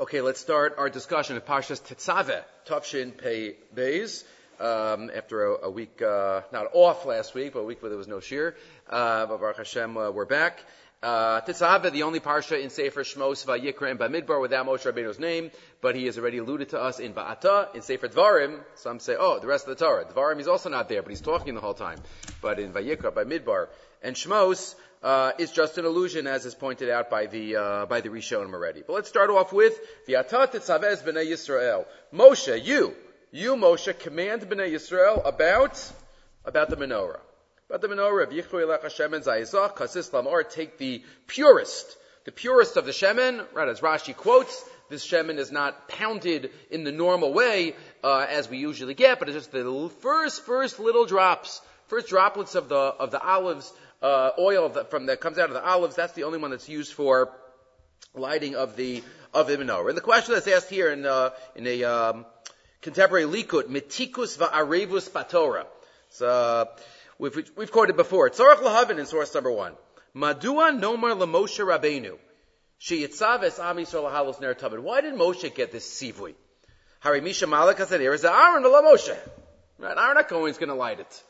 Okay, let's start our discussion of Parshas Tetzaveh, Tavshin Pei Beis. Um, after a, a week, uh, not off last week, but a week where there was no shir. Uh, but Baruch Hashem, uh, we're back. Uh, Tetzaveh, the only parsha in Sefer Shmos, Vayikra, and Bamidbar without Moshe Rabbeinu's name, but he has already alluded to us in Ba'ata, in Sefer Dvarim. Some say, oh, the rest of the Torah. Dvarim, he's also not there, but he's talking the whole time. But in Vayikra, Bamidbar, and Shmos, uh, is just an illusion, as is pointed out by the uh, by the Rishonim already. But let's start off with the Atat Tzavez Bnei Yisrael. Moshe, you, you Moshe, command Bnei Yisrael about about the menorah. About the menorah of Yichru Elech Hashem and Zayizach, Kasis Lamar, take the purest, the purest of the shemen, right, as Rashi quotes, this shemen is not pounded in the normal way, uh, as we usually get, but it's just the first, first little drops, first droplets of the, of the olives, uh, oil that, from that comes out of the olives, that's the only one that's used for lighting of the of the menorah. And the question that's asked here in uh, in a um, contemporary likut, mitikus va'arevus patora. So uh, we've we've quoted before. Tzorach lahavin in source number one. Madua nomar lemoshe rabenu. Sheyitzaves am Yisrael halos ner. Why did Moshe get this sivui? Hari Misha Malak said, "Here is Aaron la Moshe." Right, Aaron Cohen is going to light it.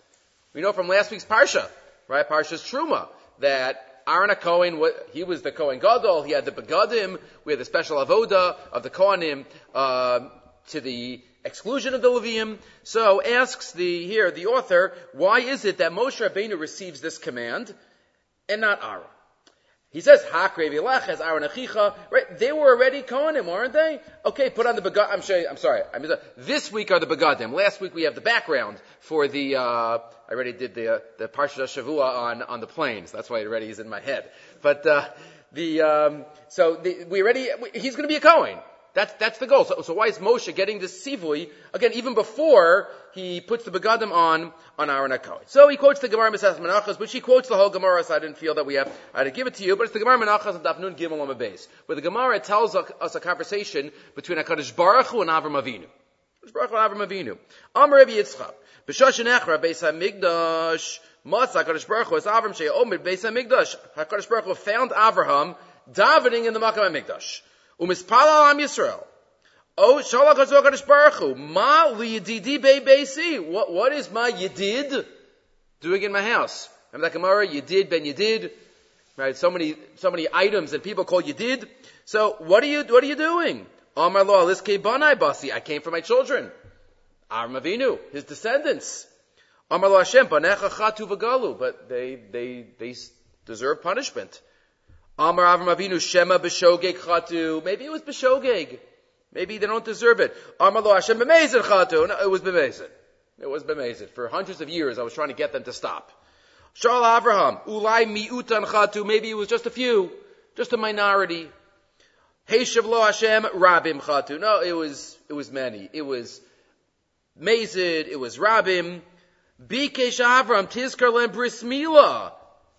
We know from last week's parsha right? Parshas Truma, that Aaron Cohen, he was the Cohen Gadol, he had the Begadim, we had the special avoda of the Kohanim, uh, to the exclusion of the Levium. So asks the, here, the author, why is it that Moshe Rabbeinu receives this command and not Aaron? He says, Hakre as Aaron Achicha, right? They were already Kohanim, aren't they? Okay, put on the Begadim, I'm sorry, I'm sorry. I'm, this week are the Begadim. Last week we have the background for the, uh, I already did the, uh, the Parsha Shavua on, on the plains. That's why it already is in my head. But, uh, the, um, so the, we already, he's gonna be a Kohen. That's, that's the goal. So, so why is Moshe getting this sivui, again, even before he puts the begadim on, on Aaron HaKohen? So he quotes the Gemara Mesas Menachas, which he quotes the whole Gemara, so I didn't feel that we have, I had to give it to you, but it's the Gemara Menachas of Dafnun Gimel on the base, where the Gemara tells us a conversation between HaKadosh Baruch Hu and Avram Avinu. Baruch Hu and Avram Avinu. Amar Rabbi Yitzchak, B'shosh Echra, Beis HaMikdash, Matzah HaKadosh Baruch Hu, as Avram Shei Omed, Beis HaMikdash. HaKadosh Baruch Hu found Avraham davening in the Makam HaMikdash. Umispala am Yisrael. Oh, Shalach HaZok Baruch Hu. Ma liyididi be beisi. What, what is my yidid doing in my house? Remember that Gemara? Yidid ben yidid. Right? So many, so many items that people call yidid. So, what are you, what are you doing? Amar lo aliske banai basi. I came for my children. Aram Avinu, his descendants. Amar Hashem banecha chatu v'galu. But they, they, they deserve punishment. Amar Avram Avinu Shema b'shogeg chatu. Maybe it was b'shogeg. Maybe they don't deserve it. Amar lo Hashem b'mezid chatu. No, it was b'mezid. It was b'mezid. For hundreds of years, I was trying to get them to stop. Shal Avraham. Ulai mi'utan chatu. Maybe it was just a few. Just a minority. Heishav lo Hashem rabim chatu. No, it was, it was many. It was Mazid, it was Rabim. Bikesh Avram, Tizkar Lem Bris Milah.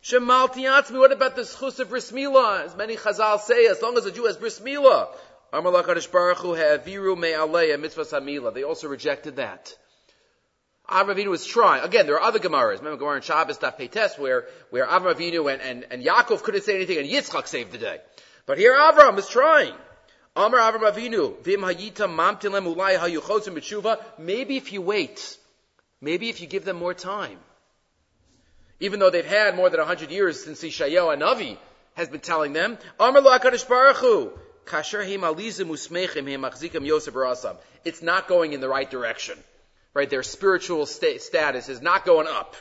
Shemalti Atzmi, what about the schus of bris milah? As many Chazal say, as long as a Jew has bris milah. Amar LaKadosh Baruch Hu ha'aviru me'alei mitzvah samila. They also rejected that. Avram was trying. Again, there are other Gemaras. Remember Gemara in Shabbos, Daf Peites, where, where Avram and, and, and Yaakov couldn't say anything and Yitzchak saved the day. But here Avram is trying. Amar Avram Avinu, vim hayita mamtilem ulai. Maybe if you wait, maybe if you give them more time, even though they've had more than hundred years since Ishayahu Navi has been telling them, Amar Baruch Hu, Kasher usmechim Yosef rasam. It's not going in the right direction. Right? Their spiritual sta- status is not going up.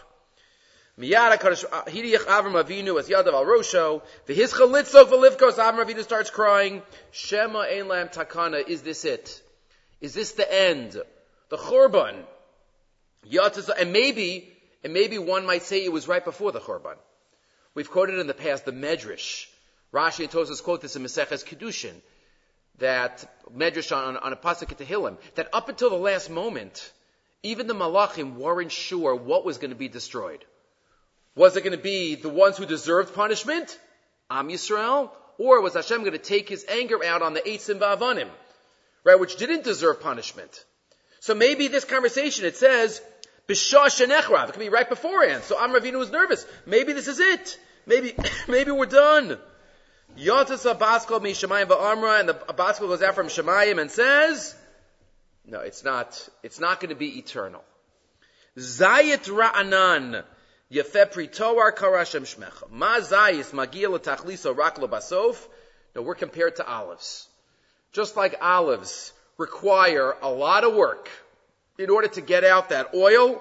Miyad HaKadosh, uh, Hidiach Avram Avinu as Yadav al Rosho, v'livkos, Avram Avinu starts crying, Shema ein lam takana, is this it? Is this the end? The churban? And maybe and maybe one might say it was right before the Churban. We've quoted in the past the Medrash. Rashi and Tosas quote this in Maseches Kedushin. That Medrash on, on a pasuk at Tehillim. That up until the last moment, even the Malachim weren't sure what was going to be destroyed. Was it going to be the ones who deserved punishment, Am Yisrael, or was Hashem going to take His anger out on the Eitzim Ba'avanim, right, which didn't deserve punishment? So maybe this conversation it says Bishash It could be right beforehand. So Amr Avinu was nervous. Maybe this is it. Maybe, maybe we're done. Yotas Abaskal mi Shemayim va'amra, and the Abaskal goes out from Shemayim and says, no, it's not, it's not going to be eternal. Zayit ra'anan, yefepri toar karashem shmecha. Ma zayis magil tachliso rak basof. No, we're compared to olives. Just like olives require a lot of work in order to get out that oil,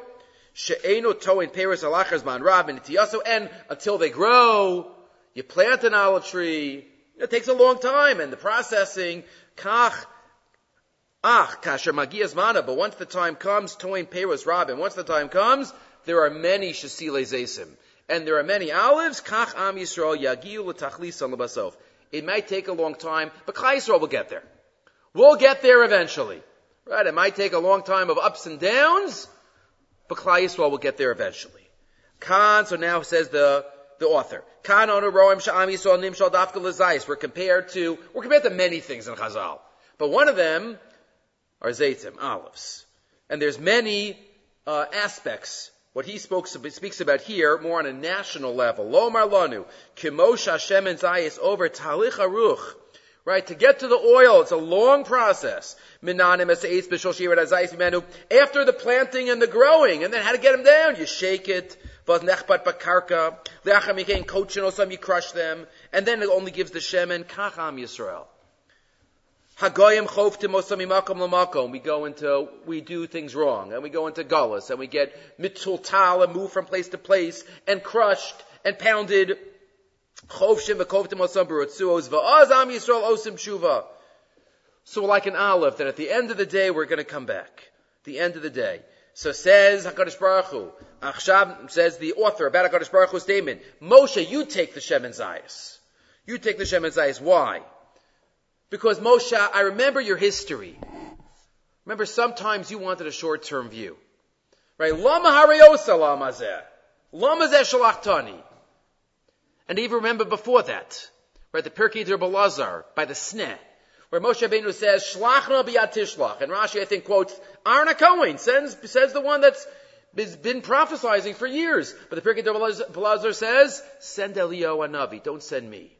she'enu toin peris alachas man rab and and until they grow, you plant an olive tree, it takes a long time, and the processing, kach, ach, kasher magias mana, but once the time comes, toin peris rab, and once the time comes, there are many shasile zesim. And there are many olives, kach am Yisrael yagiu l'tachlis. It might take a long time, but Klal Yisrael will get there. We'll get there eventually. Right? It might take a long time of ups and downs, but Klal Yisrael will get there eventually. Khan, so now says the, the author. Khan on Roim Sha'am Yisrael Nimshal Dafka Lazais. We're compared to, we're compared to many things in Chazal. But one of them are Zaytim, olives. And there's many uh, aspects what he spoke, speaks about here, more on a national level. Lomar lanu, kimosh Hashem Zayis over talich aruch. Right, to get to the oil, it's a long process. After the planting and the growing, and then how to get them down? You shake it, you crush them, and then it only gives the shemen kacham Yisrael. Hagoyim. We go into, we do things wrong, and we go into gullus, and we get mitultal and move from place to place, and crushed, and pounded. Chofshim v'koftim osam barutzuos v'az am Yisrael osim shuva. So like an olive, that at the end of the day we're going to come back. The end of the day. So says Hakadosh Baruch Hu. Achshav says the author about Hakadosh Baruch Hu's statement. Moshe, you take the Shem and Zayas. You take the Shem and Zayas. Why? Because Moshe, I remember your history. Remember, sometimes you wanted a short-term view. Right? Lama hariosa lama zeh. Lama zeh shalachtani. And even remember before that, right, the Pirkei der Balazar, by the Sneh, where Moshe Rabbeinu says, Shlachna biyatishlach. And Rashi, I think, quotes, Aaron Cohen, says, says the one that's been prophesizing for years. But the Pirkei der Balazar says, send Eliyahu Navi, don't send me.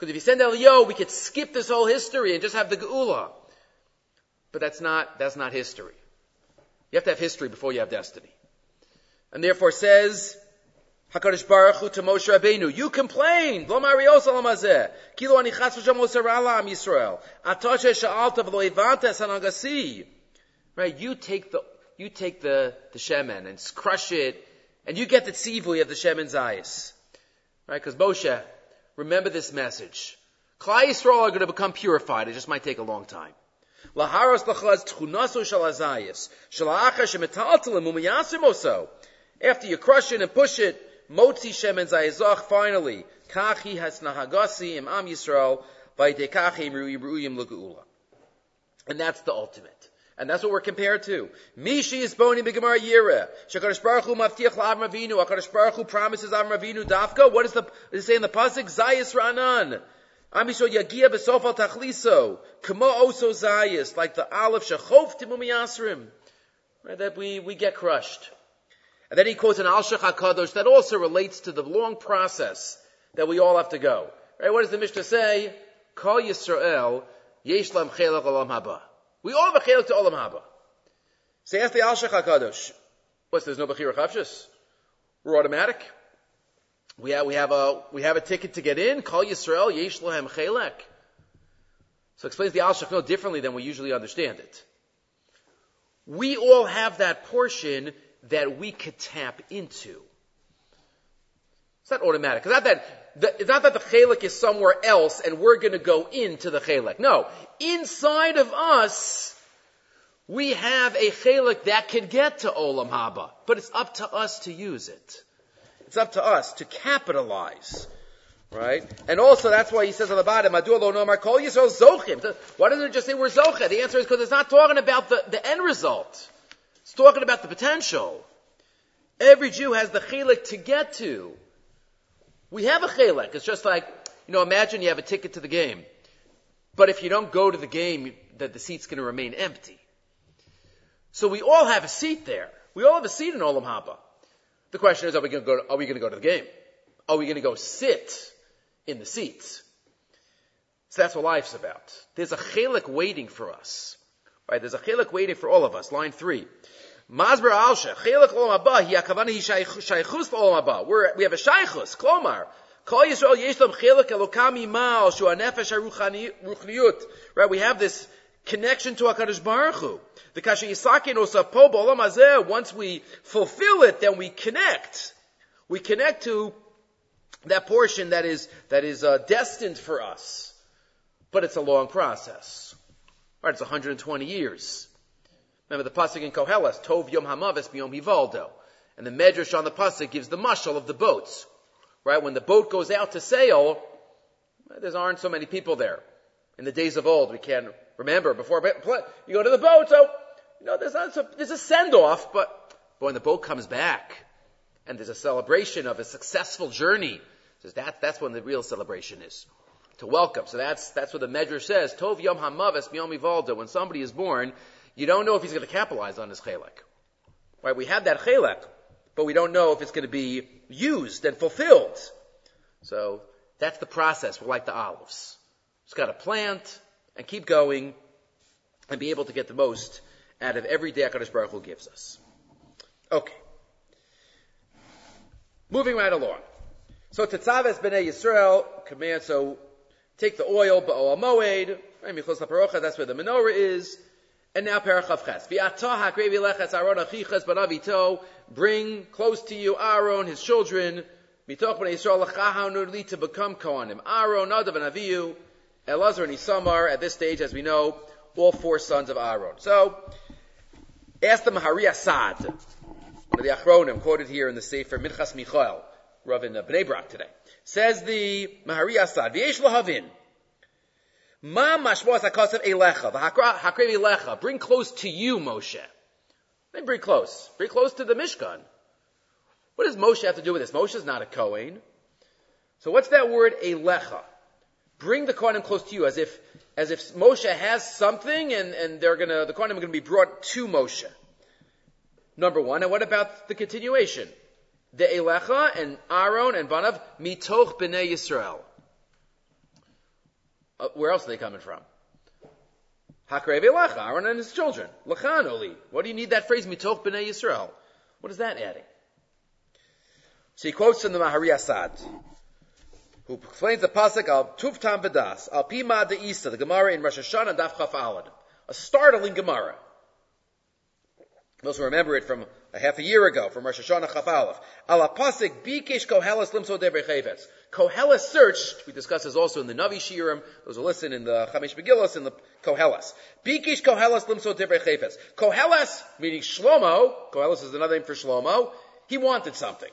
Because if you send Elio, we could skip this whole history and just have the Geula. But that's not, that's not history. You have to have history before you have destiny. And therefore says, HaKadosh Baruch Hu to Moshe Rabbeinu, you complained, lo marios alamazeh, kilo ani chas v'sham lo sarala am Yisrael, atoshe sha'alta. Right, you take the, you take the, the shemen and crush it, and you get the tzivui of the shemen's eyes. Right, because Moshe, Remember this message. Klal Yisrael are going to become purified. It just might take a long time. After you crush it and push it, motzi finally, kachi has nahagasi im am Yisrael, lugeula. And that's the ultimate. And that's what we're compared to. Mishi is boni b'gemar yira. Shakadosh Baruch Hu mavtiach la'avram avinu. Hakadosh Baruch Hu promises Avram Avinu dafka. What is the, does it say in the pasuk? Zayis ranan. Amisho yagia b'sof al tachliso. Kamo oso zayis. Like the olive shachof timumi yasrim. Right, that we, we get crushed. And then he quotes an Al Shech that also relates to the long process that we all have to go. Right, what does the Mishnah say? Call Yisrael, yesh lam chelach olam haba. We all have a chelik to Olam Haba. Say, ask the Al Shech HaKadosh. What's, there's no Bechira Chavshis? We're automatic. We have, we have a, we have a ticket to get in. Call Yisrael, Yesh Lohem Chelek. So explains the Al Shech no differently than we usually understand it. We all have that portion that we could tap into. It's not automatic. It's not that the, it's not that the chalik is somewhere else and we're going to go into the chalik. No, inside of us, we have a chalik that can get to olam haba, but it's up to us to use it. It's up to us to capitalize. Right? And also, that's why he says on the bottom, Madua lo nomar kol yisrael zochim. Why doesn't it just say we're zochim? The answer is because it's not talking about the, the end result. It's talking about the potential. Every Jew has the chalik to get to. We have a chelek. It's just like, you know, imagine you have a ticket to the game. But if you don't go to the game, that the seat's going to remain empty. So we all have a seat there. We all have a seat in Olam Haba. The question is, are we going to go, are we going to go to the game? Are we going to go sit in the seats? So that's what life's about. There's a chelik waiting for us. Right? There's a chelik waiting for all of us. Line three. Mazber alsha, chelik olam haba, hi akavana hi shaychus olam haba. We're, we have a shaychus, klomar. Kol Yisrael yesh lam chelik elokam imal, shu anefesh. Right? We have this connection to HaKadosh Baruch Hu. The kasha yisakin osapo b'olam hazeh, once we fulfill it, then we connect. We connect to that portion that is, that is uh, destined for us. But it's a long process. Right, it's 120 years. Remember the pasuk in Koheles, Tov Yom Hamavis B'Yom Hivaldo. And the Medrash on the pasuk gives the mushal of the boats. Right, when the boat goes out to sail, there aren't so many people there. In the days of old, we can't remember before you go to the boat, so you know there's a, there's a send off, but, but when the boat comes back and there's a celebration of a successful journey, says that that's when the real celebration is to welcome. So that's, that's what the Medrash says. Tov Yom Hamavis B'Yom Ivalda. When somebody is born, you don't know if he's going to capitalize on his chelek. Right? We have that chelek, but we don't know if it's going to be used and fulfilled. So that's the process. We're like the olives. Just got to plant and keep going and be able to get the most out of every day HaKadosh Baruch Hu gives us. Okay. Moving right along. So Tetzaves B'nai Yisrael command, so Take the oil, ba'ol moed, that's where the menorah is. And now Parachav Ches. Bring close to you Aaron, his children, Mitoch b'nei Yisrael to become Kohanim. Aaron, Nadav, and Avihu, Elazar and Isamar, at this stage, as we know, all four sons of Aaron. So, ask the Mahari Asad, one of the Achronim, quoted here in the Sefer Minchas Michael, Rav in uh, Bnei Brak today. Says the Mahari Asad, V'yesh lahavin. Ma mashmos hakasav elecha, v'hakrev elecha. Bring close to you, Moshe. Then bring close. Bring close to the Mishkan. What does Moshe have to do with this? Moshe is not a Kohen. So what's that word, elecha? Bring the Kohanim close to you, as if, as if Moshe has something and, and they're gonna, the Kohanim are gonna be brought to Moshe. Number one. And what about the continuation? the Elecha and Aaron and Banav mitoch b'nei Yisrael. Uh, where else are they coming from? Hakrev Elecha, Aaron and his children. Lachan Oli. What do you need that phrase mitoch b'nei Yisrael? What is that adding? So he quotes from the Mahari Asad, who explains the pasuk al Tuftam B'das al Pima de Isa, the Gemara in Rosh Hashanah Daf Chaf. A startling Gemara. Those who remember it from a half a year ago from Rosh Hashanah Chaf Aleph. Ala pasik bikesh koheles limso debre chavetz. Koheles searched, we discussed this also in the Navi Shirim, those who listen in the Chamesh Megillah, in the Koheles. Bikish koheles limso debre chavetz. Koheles, meaning Shlomo, Koheles is another name for Shlomo, he wanted something.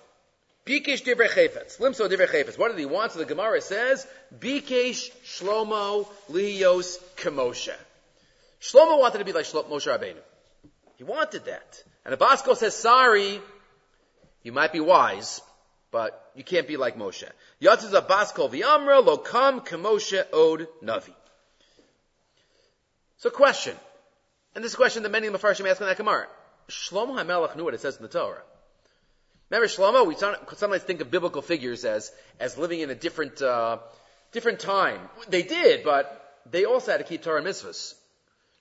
Bikish divrei chayfetz. Limso divrei chayfetz. What did he want? So the Gemara says, Bikish Shlomo liyos kemoshe. Shlomo wanted to be like Moshe Rabbeinu. He wanted that. And the Bosco says, sorry, you might be wise, but you can't be like Moshe. Yatzis a Baskol v'amra lo kam kemoshe od navi. So question, and this question that many of the Mepharshim ask in that Gemara. Shlomo HaMelech knew what it says in the Torah. Remember Shlomo? We sometimes think of biblical figures as as living in a different uh, different time. They did, but they also had to keep Torah mitzvahs.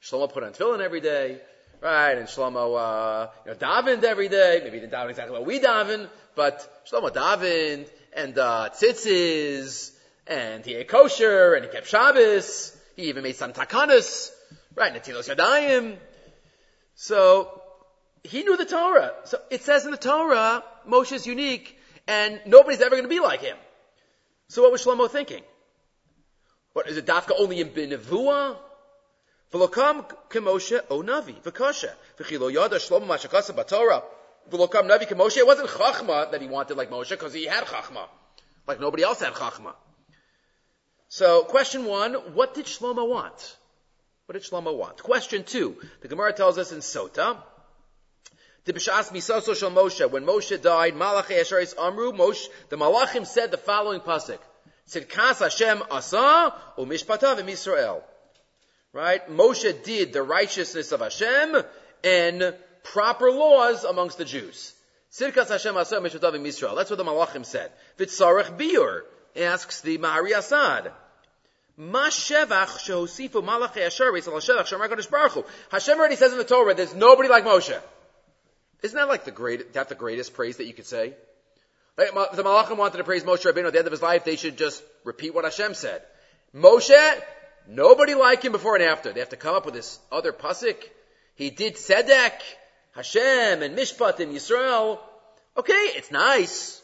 Shlomo put on tefillin every day. Right, and Shlomo, uh, you know, davened every day. Maybe he didn't daven exactly what we daven, but Shlomo davened, and, uh, tzitzis, and he ate kosher, and he kept Shabbos. He even made some takanas, right, Natilos Yadayim. So, he knew the Torah. So, it says in the Torah, Moshe is unique, and nobody's ever going to be like him. So what was Shlomo thinking? What, is it dafka only in Benevua? V'lokam kemoshe o navi v'kasha v'chilo yada shlomo mashakasa b'torah v'lokam navi kemoshe. It wasn't chachma that he wanted like Moshe because he had chachma, like nobody else had chachma. So, question one: What did Shlomo want? What did Shlomo want? Question two: The Gemara tells us in Sota. Soshal Moshe when Moshe died, Malachi Asheris Amru, Moshe, the Malachim said the following pasuk. Said, Kas Hashem asa, u'mishpatav im Yisrael. Right? Moshe did the righteousness of Hashem and proper laws amongst the Jews. Sirkas Hashem. That's what the Malachim said. Vitzarech Biur asks the Mahari Asad. Hashem already says in the Torah, there's nobody like Moshe. Isn't that like the great, that the greatest praise that you could say? Like, the Malachim wanted to praise Moshe Rabbeinu at the end of his life, they should just repeat what Hashem said. Moshe, nobody like him before and after. They have to come up with this other pasuk. He did Tzedek, Hashem, and Mishpat, in Yisrael. Okay, it's nice,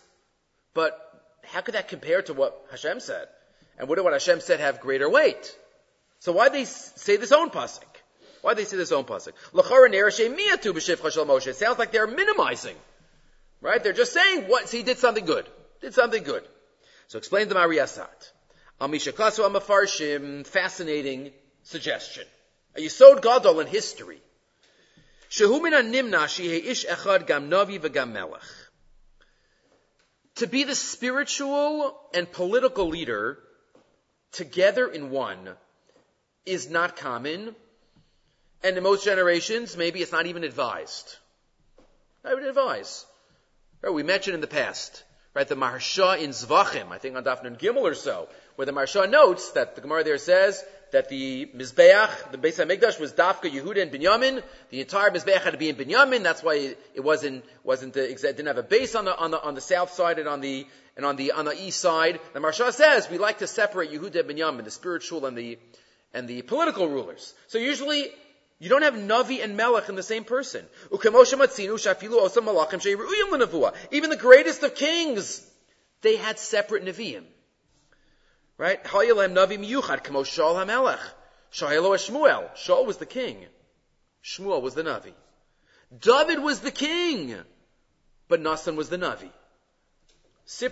but how could that compare to what Hashem said? And would what Hashem said have greater weight? So why they say this own pasuk? Why they say this own pasuk? It sounds like they're minimizing, right? They're just saying what he did something good, did something good. So explain the Mahari Asad. Amishakasu Amafarshim, fascinating suggestion. A Yisod Gadol in history. Shehumina nimna ish echad gam melech. To be the spiritual and political leader together in one is not common, and in most generations, maybe it's not even advised. I would advise. Right, oh, we mentioned in the past, right, the Maharsha in Zvachim, I think on Dafnan Gimel or so, where the Maharsha notes that the Gemara there says that the Mizbeach, the Beis HaMikdash was Dafka Yehuda and Binyamin. The entire Mizbeach had to be in Binyamin. That's why it wasn't, wasn't, uh, the, didn't have a base on the, on the, on the south side and on the, and on the, on the east side. The Maharsha says we like to separate Yehuda and Binyamin, the spiritual and the, and the political rulers. So usually, you don't have Navi and Melech in the same person. Even the greatest of kings, they had separate Nevi'im. Right? Navi miyuchad kamo Shaul HaMelech. Shmuel. Shaul was the king. Shmuel was the Navi. David was the king. But Nasan was the Navi.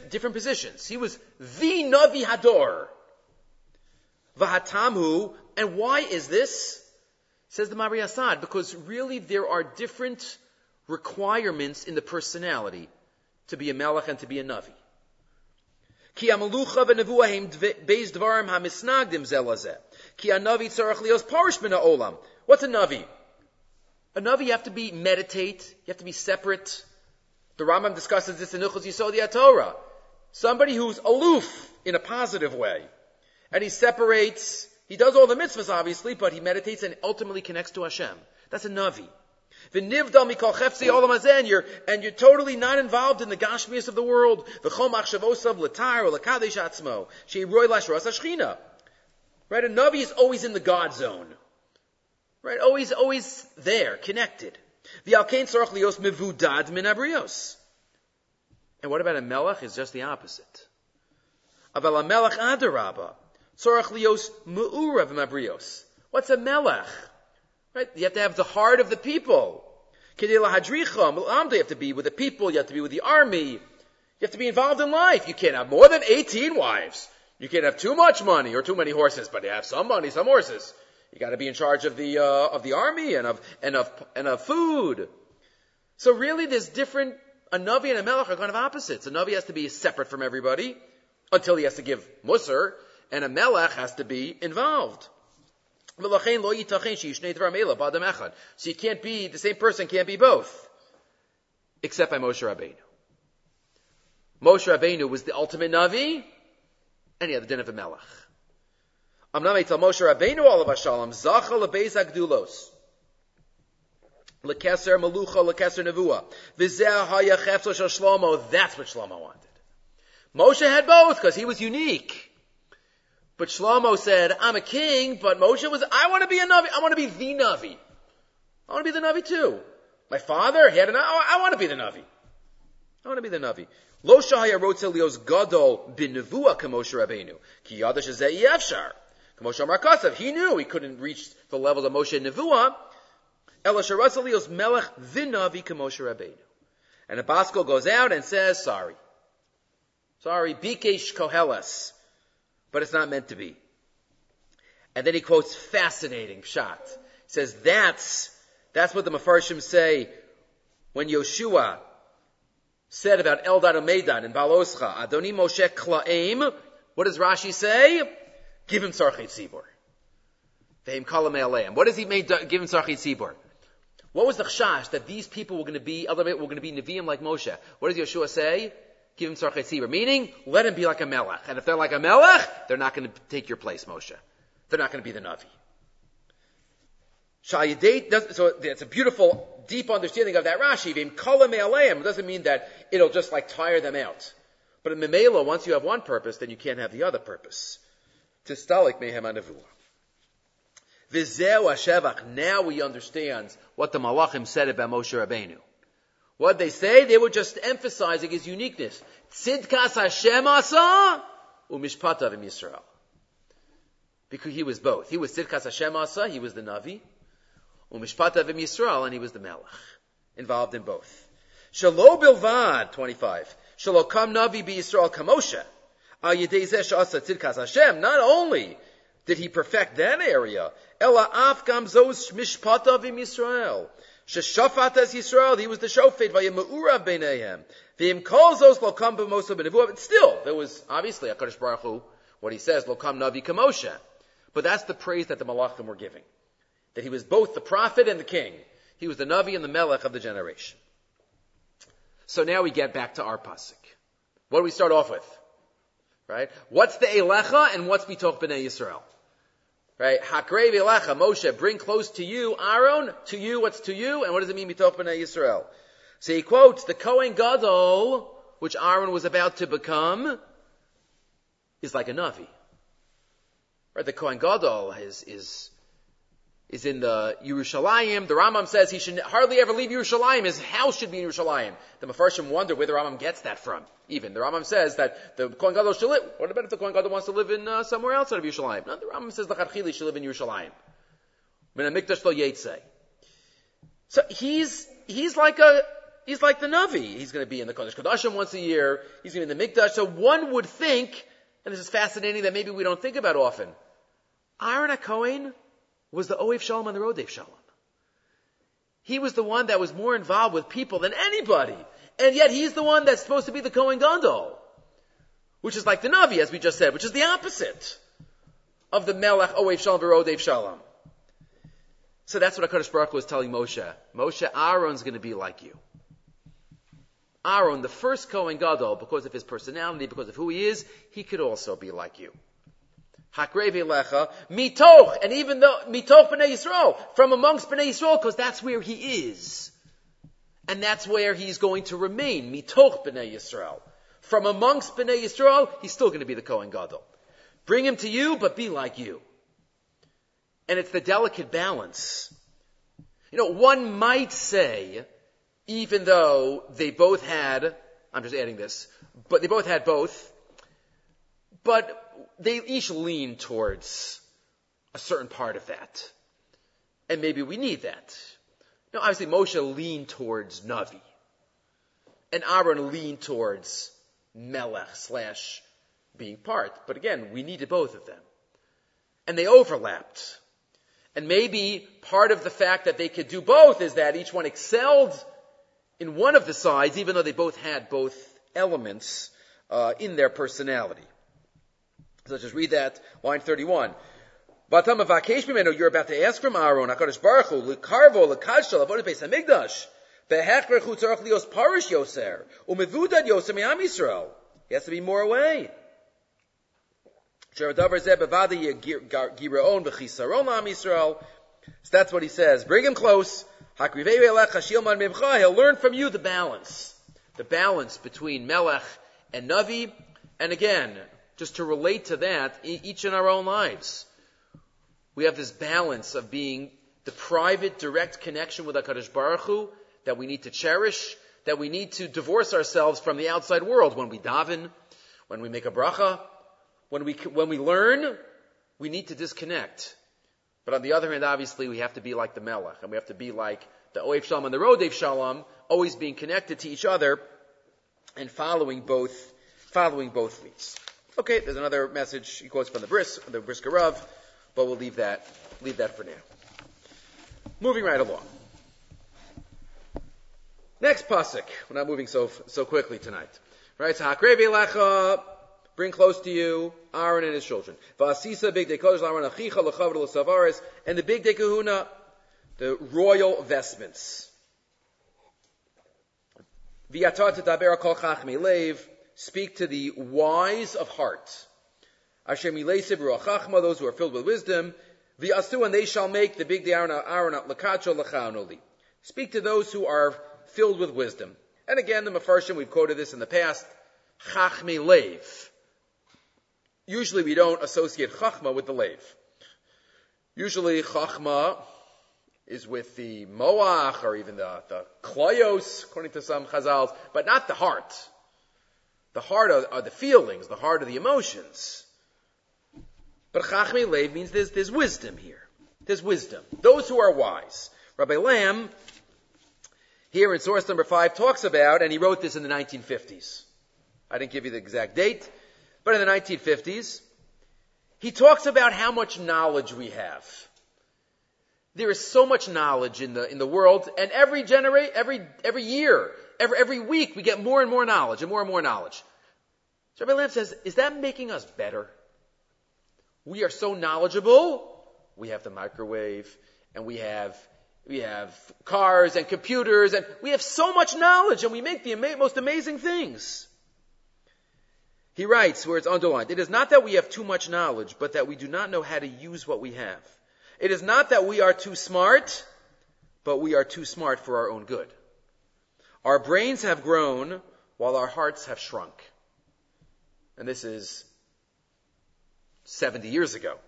Different positions. He was the Navi Hador. Vahatamhu. And why is this? Says the Mahari Asad, because really there are different requirements in the personality to be a Melech and to be a Navi. Ki amalucha v'nevuah beis dvarim hamisnagdim zelazeh. Ki anavi tzarach lios parish min olam. What's a navi? A navi, you have to be meditate, you have to be separate. The Rambam discusses this in Ilchos Yisod Torah. Somebody who's aloof in a positive way. And he separates, he does all the mitzvahs obviously, but he meditates and ultimately connects to Hashem. That's a navi. Olam and you're, and you're totally not involved in the gashmias of the world. V'chom achshavosav l'tar or. Right? A Navi is always in the God zone. Right? Always, always there, connected. And what about a melech? Is just the opposite. Aval a melech adaraba. What's a melech? Right? You have to have the heart of the people. You have to be with the people, you have to be with the army, you have to be involved in life. You can't have more than 18 wives. You can't have too much money or too many horses, but you have some money, some horses. You got to be in charge of the uh, of the army and of and of and of food. So really, there's different. A navi and a melech are kind of opposites. A navi has to be separate from everybody until he has to give musr, and a melech has to be involved. So you can't be, the same person can't be both. Except by Moshe Rabbeinu. Moshe Rabbeinu was the ultimate Navi, and he had the din of a Melech. Amnam tell Moshe Rabbeinu all of Shalom, Zacha lebeis agdulos. Lekeser malucha, lekeser nevua. V'zeh haya chefso shlomo. That's what Shlomo wanted. Moshe had both because he was unique. But Shlomo said, I'm a king, but Moshe was, I want to be a Navi. I want to be the Navi. I want to be the Navi too. My father, he had an, I want to be the Navi. I want to be the Navi. Lo shahaya wrote lios gadol bin nevua kamoshe rabbeinu. Ki yadash ezei yefshar. Kamoshe Markasav. He knew he couldn't reach the level of Moshe nevua. Ela sharatza lios melech vinavi kamoshe rabbeinu. And Baskel goes out and says, sorry. Sorry, bikesh kohelas but it's not meant to be. And then he quotes fascinating shot. He says that's that's what the Mefarshim say when Yoshua said about Eldad Meidan in Baloscha, Adoni Moshe Klaim. What does Rashi say? Give him Sarchet Tzibor. Vehim Kalam What does he make, give him Sarchet Tzibor? What was the chash that these people were going to be, other were going to be Nevi'im like Moshe? What does Yeshua say? Give him sarchet tzibur. Meaning, let him be like a melech. And if they're like a melech, they're not going to take your place, Moshe. They're not going to be the Navi. So it's a beautiful, deep understanding of that Rashi. Vim doesn't mean that it'll just like tire them out. But in Memela, once you have one purpose, then you can't have the other purpose. Tistalik mehem. Vizeu. Now we understand what the Malachim said about Moshe Rabbeinu. What they say, they were just emphasizing his uniqueness. Tzidkas Hashem asa umishpatav im Yisrael. Because he was both. He was Tzidkas Hashem asa, he was the Navi, umishpatav im Yisrael, and he was the Melech. Involved in both. Shalo bilvad, 25. Shalo kam Navi bi Yisrael kamosha. Al yedei asa Tzidkas Hashem. Not only did he perfect that area, ela af gam zos mishpatav im Yisrael. Sheshafat as Yisrael, he was the shofet, vayema'ura b'neihem. V'im kol zos lo kam b'mosa b'nevuah. But still, there was obviously a HaKadosh Baruch Hu, what he says, lo kam navi kamosha. But that's the praise that the malachim were giving. That he was both the prophet and the king. He was the navi and the melech of the generation. So now we get back to our pasuk. What do we start off with? Right? What's the elecha and what's bitoch b'nei Yisrael? Right? Hakrev Elecha, Moshe, bring close to you, Aaron, to you, what's to you, and what does it mean, Mitoch B'nai Yisrael? So he quotes, the Kohen Gadol, which Aaron was about to become, is like a Navi. Right? The Kohen Gadol is, is, is in the Yerushalayim. The Rambam says he should hardly ever leave Yerushalayim. His house should be in Yerushalayim. The Mefarshim wonder where the Rambam gets that from. Even the Rambam says that the Kohen Gadol should live. What about if the Kohen Gadol wants to live in uh, somewhere outside of Yerushalayim? No, the Rambam says the Chachili should live in Yerushalayim. So he's he's like a he's like the Navi. He's going to be in the Kodesh Kodashim once a year. He's going to be in the Mikdash. So one would think, and this is fascinating that maybe we don't think about often. Aaron Cohen was the Oev Shalom and the Rodev Shalom. He was the one that was more involved with people than anybody. And yet he's the one that's supposed to be the Kohen Gadol. Which is like the Navi, as we just said, which is the opposite of the Melech Oev Shalom Rodev Shalom. So that's what HaKadosh Baruch Hu was telling Moshe. Moshe, Aaron's going to be like you. Aaron, the first Kohen Gadol, because of his personality, because of who he is, he could also be like you. Hakrevi lecha, mitoch, and even though, mitoch b'nei Yisrael, from amongst b'nei Yisrael, because that's where he is. And that's where he's going to remain, mitoch b'nei Yisrael. From amongst b'nei Yisrael, he's still going to be the Kohen Gadol. Bring him to you, but be like you. And it's the delicate balance. You know, one might say, even though they both had, I'm just adding this, but they both had both, but they each lean towards a certain part of that. And maybe we need that. Now, obviously, Moshe leaned towards Navi. And Aaron leaned towards Melech slash being part. But again, we needed both of them. And they overlapped. And maybe part of the fact that they could do both is that each one excelled in one of the sides, even though they both had both elements uh, in their personality. So let's just read that, line 31. Batam avakesh mimenu, you're about to ask from Aaron, HaKadosh Baruch Hu, l'karvo, l'kadshal, avodah beis hamigdash, behechrer chu tzarech lios parish yoser, umevudad yoser mi'am Yisrael. He has to be more away. So that's what he says. Bring him close. He'll learn from you the balance. The balance between Melech and Navi. And again, just to relate to that, each in our own lives. We have this balance of being the private, direct connection with HaKadosh Baruch Hu that we need to cherish, that we need to divorce ourselves from the outside world when we daven, when we make a bracha, when we, when we learn, we need to disconnect. But on the other hand, obviously, we have to be like the Melech, and we have to be like the Oev Shalom and the Rodev Shalom, always being connected to each other and following both, following both leads. Okay, there's another message he quotes from the Bris, the Brisker Rav, but we'll leave that, leave that for now. Moving right along. Next pasuk. We're not moving so so quickly tonight, right? So Hakrevi Lecha, bring close to you Aaron and his children. Vasisa big dekodesh Aaron achicha lechavod l'savaris, and the big dekahuna, the royal vestments. Kol chachmei lev, speak to the wise of heart. Chachma, those who are filled with wisdom. V'asu, and they shall make the big Aaron lakacho lachanoli. Speak to those who are filled with wisdom. And again, the Mefarshim, we've quoted this in the past, Chachme Lev. Usually we don't associate Chachma with the Lev. Usually Chachma is with the Moach or even the, the Klayos, according to some Chazals, but not the heart. The heart are, are the feelings, the heart of the emotions. But Chachme Lev means there's, there's wisdom here. There's wisdom. Those who are wise. Rabbi Lamm, here in source number five, talks about, and he wrote this in the 1950s. I didn't give you the exact date, but in the 1950s, he talks about how much knowledge we have. There is so much knowledge in the, in the world, and every generate, every, every year, every, every week, we get more and more knowledge and more and more knowledge. So Rabbi Lamm says, is that making us better? We are so knowledgeable. We have the microwave, and we have we have cars and computers, and we have so much knowledge, and we make the ama- most amazing things. He writes, where it's underlined, it is not that we have too much knowledge, but that we do not know how to use what we have. It is not that we are too smart, but we are too smart for our own good. Our brains have grown while our hearts have shrunk. And this is 70 years ago.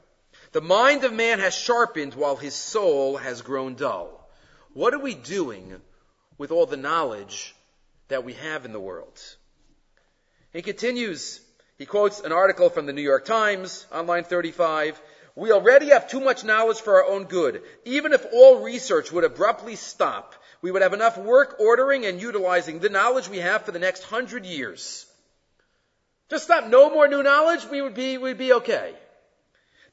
The mind of man has sharpened while his soul has grown dull. What are we doing with all the knowledge that we have in the world? He continues, he quotes an article from the New York Times on line 35. We already have too much knowledge for our own good. Even if all research would abruptly stop, we would have enough work ordering and utilizing the knowledge we have for the next hundred years. Just stop. No more new knowledge. We would be, we'd be okay.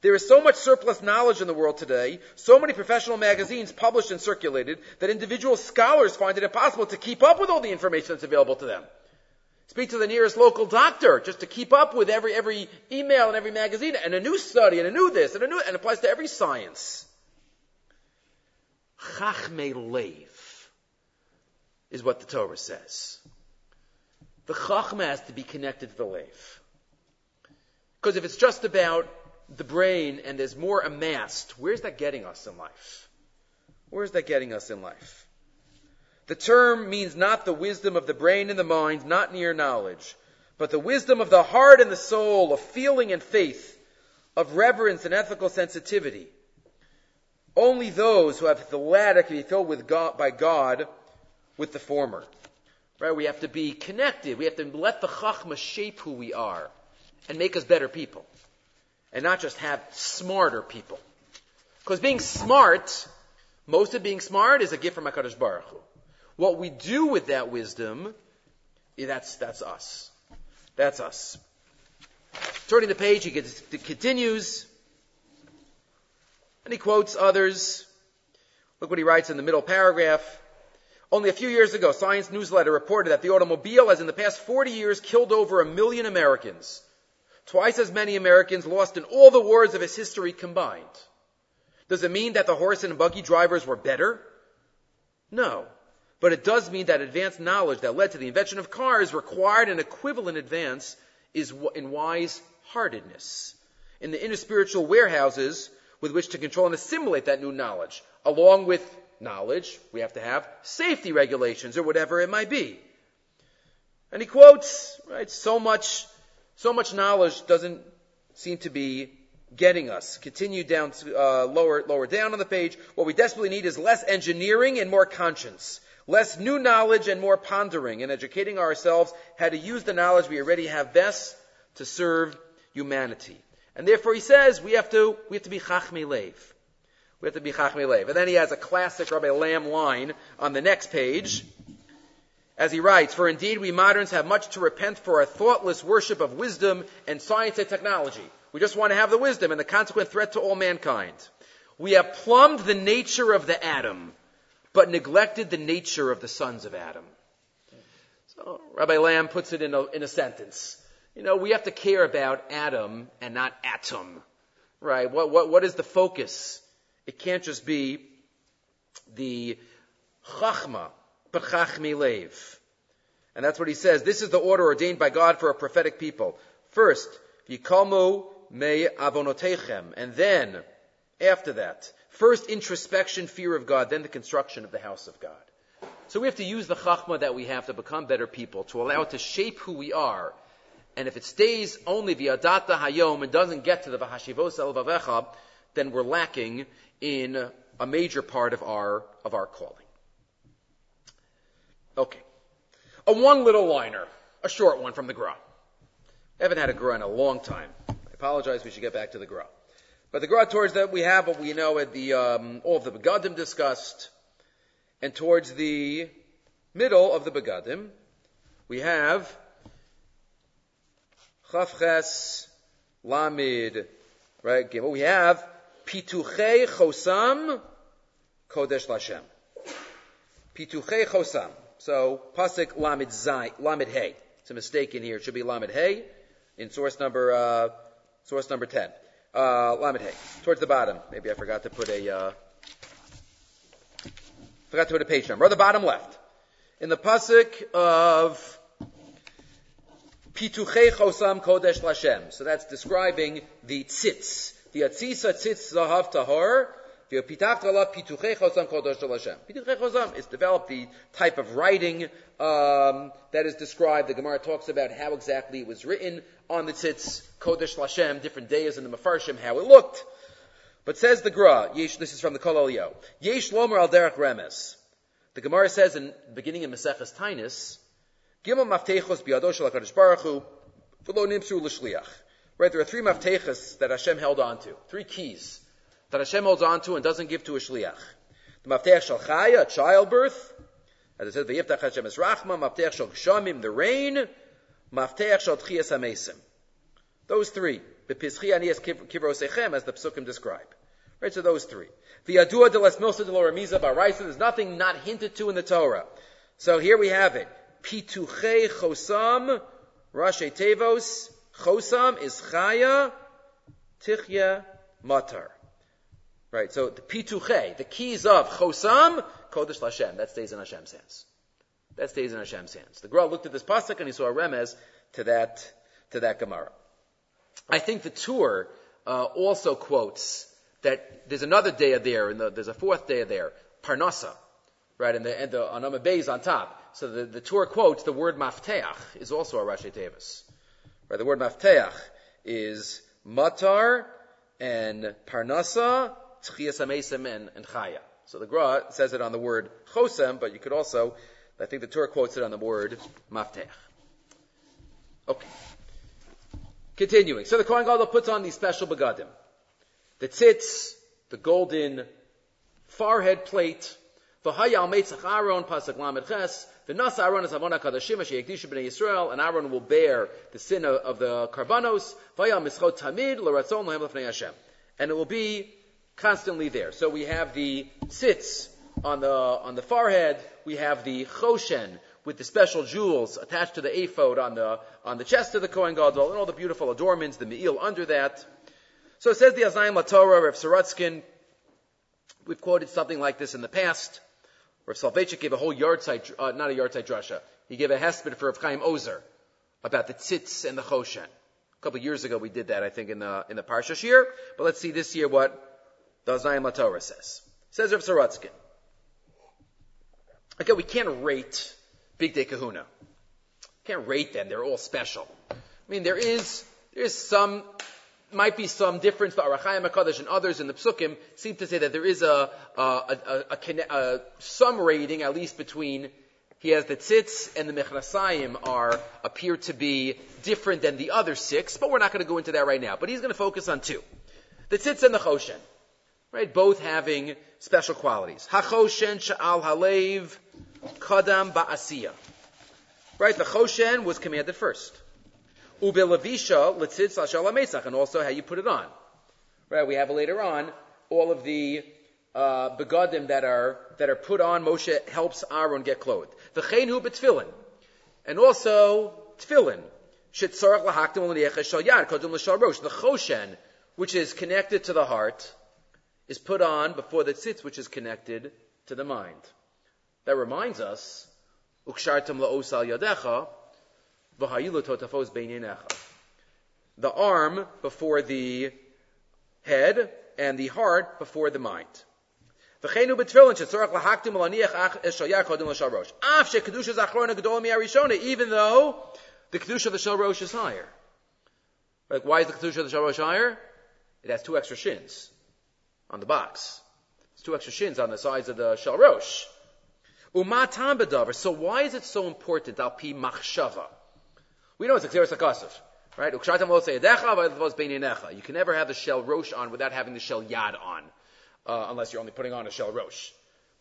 There is so much surplus knowledge in the world today, so many professional magazines published and circulated, that individual scholars find it impossible to keep up with all the information that's available to them. Speak to the nearest local doctor just to keep up with every, every email and every magazine and a new study and a new this and a new, and applies to every science. Chachme Lev is what the Torah says. The Chachma has to be connected to the Lev. Because if it's just about the brain and there's more amassed, where's that getting us in life? Where's that getting us in life? The term means not the wisdom of the brain and the mind, not mere knowledge, but the wisdom of the heart and the soul, of feeling and faith, of reverence and ethical sensitivity. Only those who have the latter can be filled with God, by God with the former. Right? We have to be connected. We have to let the Chachma shape who we are and make us better people and not just have smarter people. Because being smart, most of being smart is a gift from HaKadosh Baruch Hu. What we do with that wisdom, that's, that's us. That's us. Turning the page, he continues, and he quotes others. Look what he writes in the middle paragraph. Only a few years ago, Science Newsletter reported that the automobile has in the past 40 years killed over a million Americans. Twice as many Americans lost in all the wars of its history combined. Does it mean that the horse and buggy drivers were better? No. But it does mean that advanced knowledge that led to the invention of cars required an equivalent advance is in wise heartedness, in the inner spiritual warehouses with which to control and assimilate that new knowledge. Along with knowledge, we have to have safety regulations or whatever it might be. And he quotes, right, so much so much knowledge doesn't seem to be getting us. Continue down to, uh, lower, lower down on the page. What we desperately need is less engineering and more conscience. Less new knowledge and more pondering and educating ourselves how to use the knowledge we already have best to serve humanity. And therefore he says we have to, we have to be chachmei lev. We have to be chachmei lev. And then he has a classic Rabbi Lamm line on the next page. As he writes, for indeed we moderns have much to repent for our thoughtless worship of wisdom and science and technology. We just want to have the wisdom and the consequent threat to all mankind. We have plumbed the nature of the atom, but neglected the nature of the sons of Adam. So Rabbi Lamm puts it in a, in a sentence. You know, we have to care about Adam and not atom. Right? What, what, what is the focus? It can't just be the chachma but chachmi lev. And that's what he says. This is the order ordained by God for a prophetic people. First, Yikalmu me avonotechem. And then, after that, first introspection, fear of God, then the construction of the house of God. So we have to use the chachma that we have to become better people, to allow it to shape who we are. And if it stays only the adata hayom and doesn't get to the v'hashivos el then we're lacking in a major part of our, of our calling. Okay. A one little liner, a short one from the Gra. Haven't had a Gra in a long time. I apologize, we should get back to the Gra. But the Gra towards that we have what we know at the, um, all of the Begadim discussed, and towards the middle of the Begadim, we have Chavches Lamid, right? Gimel. We have Pituche Chosam Kodesh Lashem. Pituche Chosam. So pasuk Lamid Zai, Lamid Hey. It's a mistake in here. It should be Lamid Hey in source number uh, source number ten. Uh, Lamed Hey, towards the bottom. Maybe I forgot to put a uh, Forgot to put a page number. Or the bottom left. In the pasuk of Pituchei Chosam Kodesh Lashem. So that's describing the tzitz. The atzisa tzitz zahav tahor. The Pituchei Chosam Kodesh Lashem. Pituchei Chosam is developed the type of writing um, that is described. The Gemara talks about how exactly it was written on the tzitz Kodesh Lashem, different days in the Mefarshim, how it looked. But says the Gra, Yesh, this is from the Kol Elio, Yesh Lomer al Derech Remes. The Gemara says in beginning of Maseches Tainus, Gimel Maftechos Biado Shel HaKadosh Baruch Hu, V'lo Nimsu L'Shliach. Right, there are three Maftechos that Hashem held on to, three keys that Hashem holds on to and doesn't give to a Shliach. The Maftech Shel Chaya, childbirth, as it says, V'yiftach Hashem es Rachma, Maftech Shel Shamim, the rain, Maftech Shel Tchias HaMesim. Those three. B'pischi anias kivrosechem, as the psukim describe. Right, so those three. The adua de las milsa de loramiza baraisa, there's nothing not hinted to in the Torah. So here we have it. Pituche chosam, rashe tevos, chosam is chaya, tichya matar. Right, so the pituche, the keys of chosam, kodesh Lashem, that stays in Hashem's hands. That stays in Hashem's hands. The Gra looked at this pasuk and he saw a remez to that, to that Gemara. I think the Tur uh, also quotes that there's another day there, and the, there's a fourth day there, Parnasa, right, and the, and the Anama Bay is on top. So the, the Tur quotes the word Mafteach is also a Rashi Tevis. Right, the word Mafteach is Matar and Parnasa, Tchias and, and Chaya. So the Gra says it on the word Chosem, but you could also, I think the Tur quotes it on the word Mafteach. Okay. Continuing. So the Kohen Gadol puts on these special begadim. The tzitz, the golden forehead plate, the hayal meitzach Aaron, pasuk lamed ches, the nas Aaron is avona kadashim, sheyekdisha b'nei Yisrael, and Aaron will bear the sin of, of the karbanos, vayal mischot tamid, l'ratzon lohem l'fnei Hashem. And it will be constantly there. So we have the tzitz on the, on the forehead, we have the choshen, with the special jewels attached to the ephod on the, on the chest of the Kohen Gadol, and all the beautiful adornments, the me'il under that. So it says the Oznayim LaTorah, Rav Sorotzkin, we've quoted something like this in the past. Rav Soloveitchik gave a whole yahrzeit, uh, not a yahrzeit drasha, he gave a hesped for Rav Chaim Ozer about the tzitz and the choshen. A couple of years ago we did that, I think, in the, in the Parsha year. But let's see this year what the Oznayim LaTorah says. Says Rav Sorotzkin. Okay, we can't rate Bigdei Kehuna. Can't rate them. They're all special. I mean, there is, there is some, might be some difference, but Ohr HaChaim HaKadosh and others in the Psukim seem to say that there is a, a, a, a, some rating, at least between he has the tzitz and the mechnasayim are, appear to be different than the other six, but we're not going to go into that right now. But he's going to focus on two. The tzitz and the choshen. Right? Both having special qualities. HaChoshen sha'al halev Kadam ba'asiya. Right, the Choshen was commanded first. Ubelavisha letzitz ashal and also how you put it on. Right, we have later on all of the uh, begadim that are that are put on. Moshe helps Aaron get clothed. The chenu betfilin, and also tefillin. Shetzarach lahaktim l'niyecha yad kodim l'shal rosh. The choshen, which is connected to the heart, is put on before the tzitz, which is connected to the mind. That reminds us Ukshartam la'osal yadecha. The arm before the head, and the heart before the mind. Even though the kedusha of the shel rosh is higher. Like, why is the kedusha of the shel rosh higher? It has two extra shins on the box. It's two extra shins on the sides of the shel rosh. Umatam bedavar. So why is it so important? Al pi machshava. We know it's a xeris. Right? You can never have the shell rosh on without having the shell yad on, uh, unless you're only putting on a shell rosh.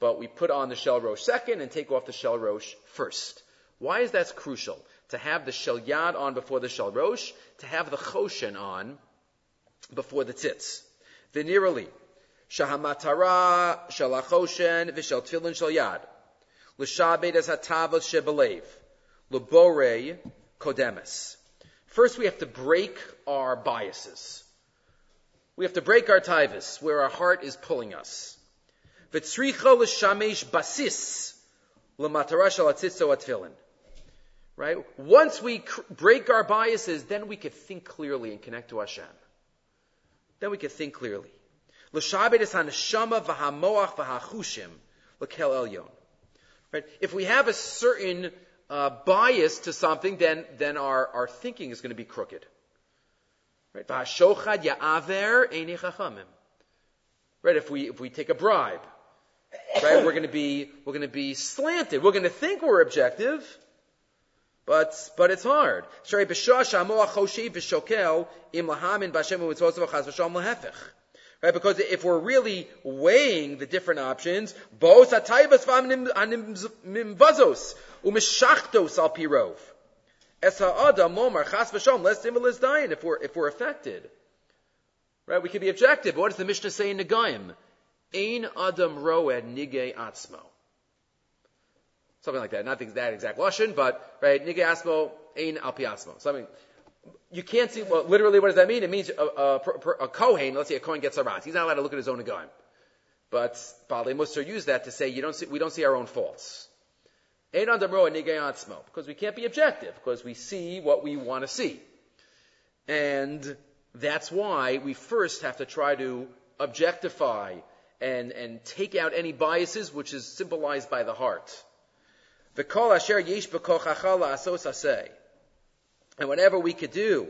But we put on the shell rosh second and take off the shell rosh first. Why is that crucial? To have the shell yad on before the shell rosh, to have the choshen on before the tzitz. Venirali, shahamatara shalachoshen v'shel tefillin shel yad, l'shabed as hatavos shebelev, l'borei kodemes. First, we have to break our biases. We have to break our tivus, where our heart is pulling us. Basis. Right? Once we cr- break our biases, then we can think clearly and connect to Hashem. Then we can think clearly. Right? If we have a certain uh, bias to something, then, then our, our thinking is going to be crooked. Right? Right? If we, if we take a bribe, right, we're going to be, we're going to be slanted. We're going to think we're objective, but, but it's hard. Right? Because if we're really weighing the different options, both ataybas v'amimvazos umeshachtos al pirov. Es ha'adam lomar chas v'shom les dimel dayin if we're, if we're affected. Right? We can be objective. What does the Mishnah say in Nagaim? Ein adam roed nige atzmo. Something like that. Not that exact lashon, but right, nige atzmo ein al atzmo. Something you can't see, well, literally, what does that mean? It means a, a, a Kohen, let's say a Kohen gets a rat. He's not allowed to look at his own Nagaim. But Baalei Musar used that to say you don't see, we don't see our own faults. Because we can't be objective, because we see what we want to see. And that's why we first have to try to objectify and, and take out any biases, which is symbolized by the heart. The kol asher. And whatever we could do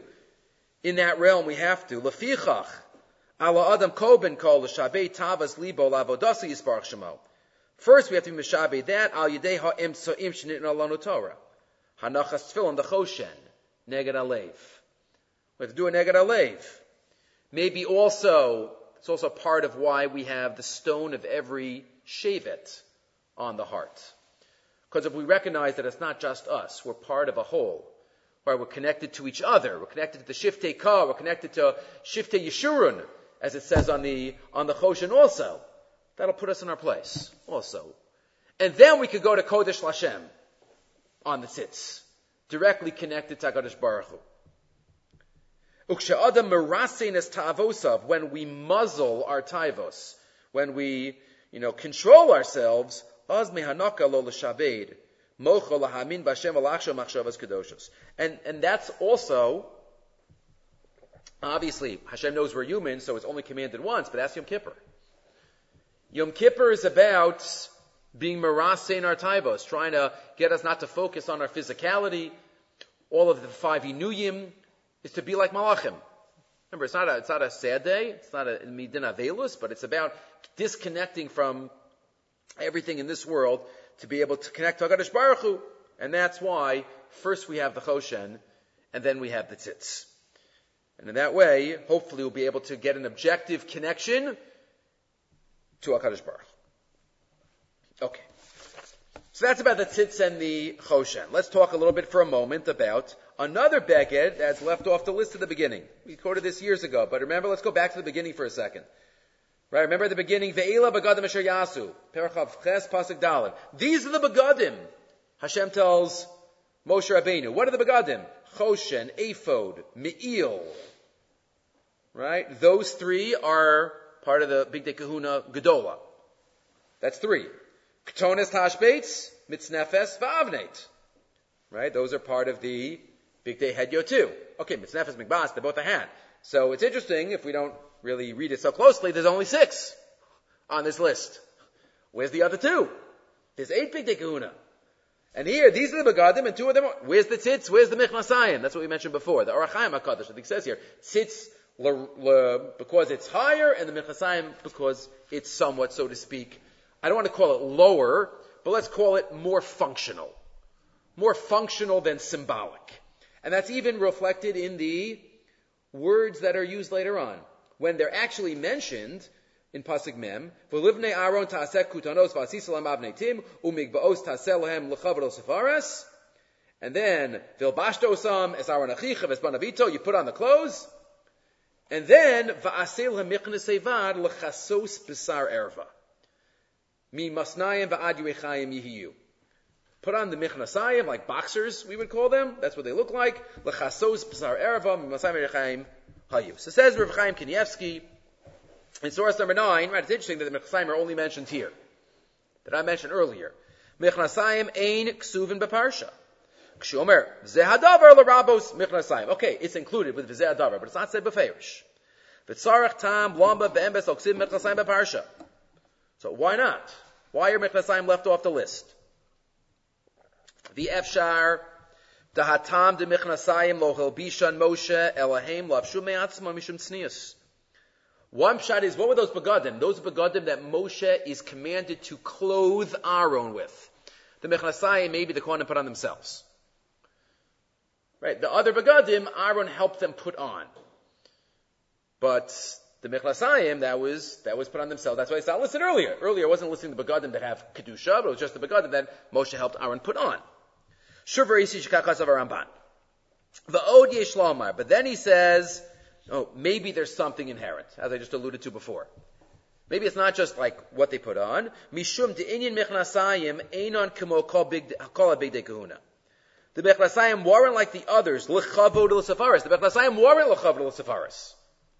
in that realm, we have to. Lefichach, ala adam koben kol l'shabei tavas libo lavodasi yisparach shemo. First, we have to be mishabei that al yidei ha'im so'im shenit alanu Torah. Hanachas tefillin choshen neged alev. We have to do a neged alev. Maybe also, it's also part of why we have the stone of every shevet on the heart. Because if we recognize that it's not just us, we're part of a whole. Right? We're connected to each other. We're connected to the Shiftei Ka. We're connected to Shiftei Yeshurun, as it says on the, on the Choshen also. That'll put us in our place also. And then we could go to Kodesh Lashem on the tzitz, directly connected to HaKadosh Baruch Hu. When we muzzle our taivos, when we, you know, control ourselves, lo l'shaved, and, and that's also, obviously, Hashem knows we're human, so it's only commanded once, but that's Yom Kippur. Yom Kippur is about being marase in our trying to get us not to focus on our physicality. All of the five inuyim is to be like malachim. Remember, it's not a, it's not a sad day. It's not a midin avelus, but it's about disconnecting from everything in this world to be able to connect to HaKadosh Baruch Hu. And that's why first we have the Choshen, and then we have the Tzitz. And in that way, hopefully we'll be able to get an objective connection to HaKadosh Baruch Okay. So that's about the Tzitz and the Choshen. Let's talk a little bit for a moment about another Beged that's left off the list at the beginning. We quoted this years ago, but remember, let's go back to the beginning for a second. Right? Remember at the beginning, Ve'ela begadim asher yasu. Perchav ches pasuk. These are the begadim. Hashem tells Moshe Rabbeinu. What are the begadim? Choshen, Ephod, Me'il. Right? Those three are part of the Bigdei Kehuna Gedola. That's three. Mitznefes. Right? Those are part of the Bigdei hedyo too. Okay, mitznefes, mikbas, they're both a hand. So it's interesting if we don't really read it so closely, there's only six on this list. Where's the other two? There's eight kahuna. And here, these are the begadim, and two of them are, where's the tzitz, where's the michnasayim? That's what we mentioned before. The Ohr HaChaim HaKadosh, I think says here, tzitz le, le, because it's higher, and the michnasayim because it's somewhat, so to speak, I don't want to call it lower, but let's call it more functional. More functional than symbolic. And that's even reflected in the words that are used later on. When they're actually mentioned, in pasuk mem, Aaron kutanos v'asisalam tim umigbaos sefaras. And then vilbashtosam es Aaron v'esbanavito. You put on the clothes, and then va'asel hamichnes sevad l'chasos b'sar erva. Mi masnayim va'ad. Put on the michnasayim, like boxers, we would call them. That's what they look like. L'chasos b'sar erva, mi masnayim hayu. So says Rav Chaim Kanievsky, in source number nine, right, it's interesting that the Mechnasayim are only mentioned here. That I mentioned earlier. Mechnasayim ein ksuvin beparsha. Kshomer, zehadavar l'rabos mechnasayim. Okay, it's included with zehadavar, but it's not said beferish. V'tzarech tam blamba be'embes oksim mechnasayim beparsha. So why not? Why are mechnasayim left off the list? The efshar, dahatam de mechnasayim lo hilbishan Moshe elahem lavshu me'atzma mishum tznius. One shot is, what were those begadim? Those begadim that Moshe is commanded to clothe Aaron with. The Mechnasayim, maybe the Kohanim put on themselves. Right? The other begadim, Aaron helped them put on. But the Mechnasayim, that was, that was put on themselves. That's why it's not listed earlier. Earlier, I wasn't listing the begadim that have Kedusha, but it was just the begadim that Moshe helped Aaron put on. Shurvar Isi Shikakas of But then he says, Oh, maybe there's something inherent, as I just alluded to before. Maybe it's not just like what they put on. Mishum de'inyan mechnasayim einon kamo kol big kahuna. The mechnasayim weren't like the others, l'chavod l'safaris. The mechnasayim weren't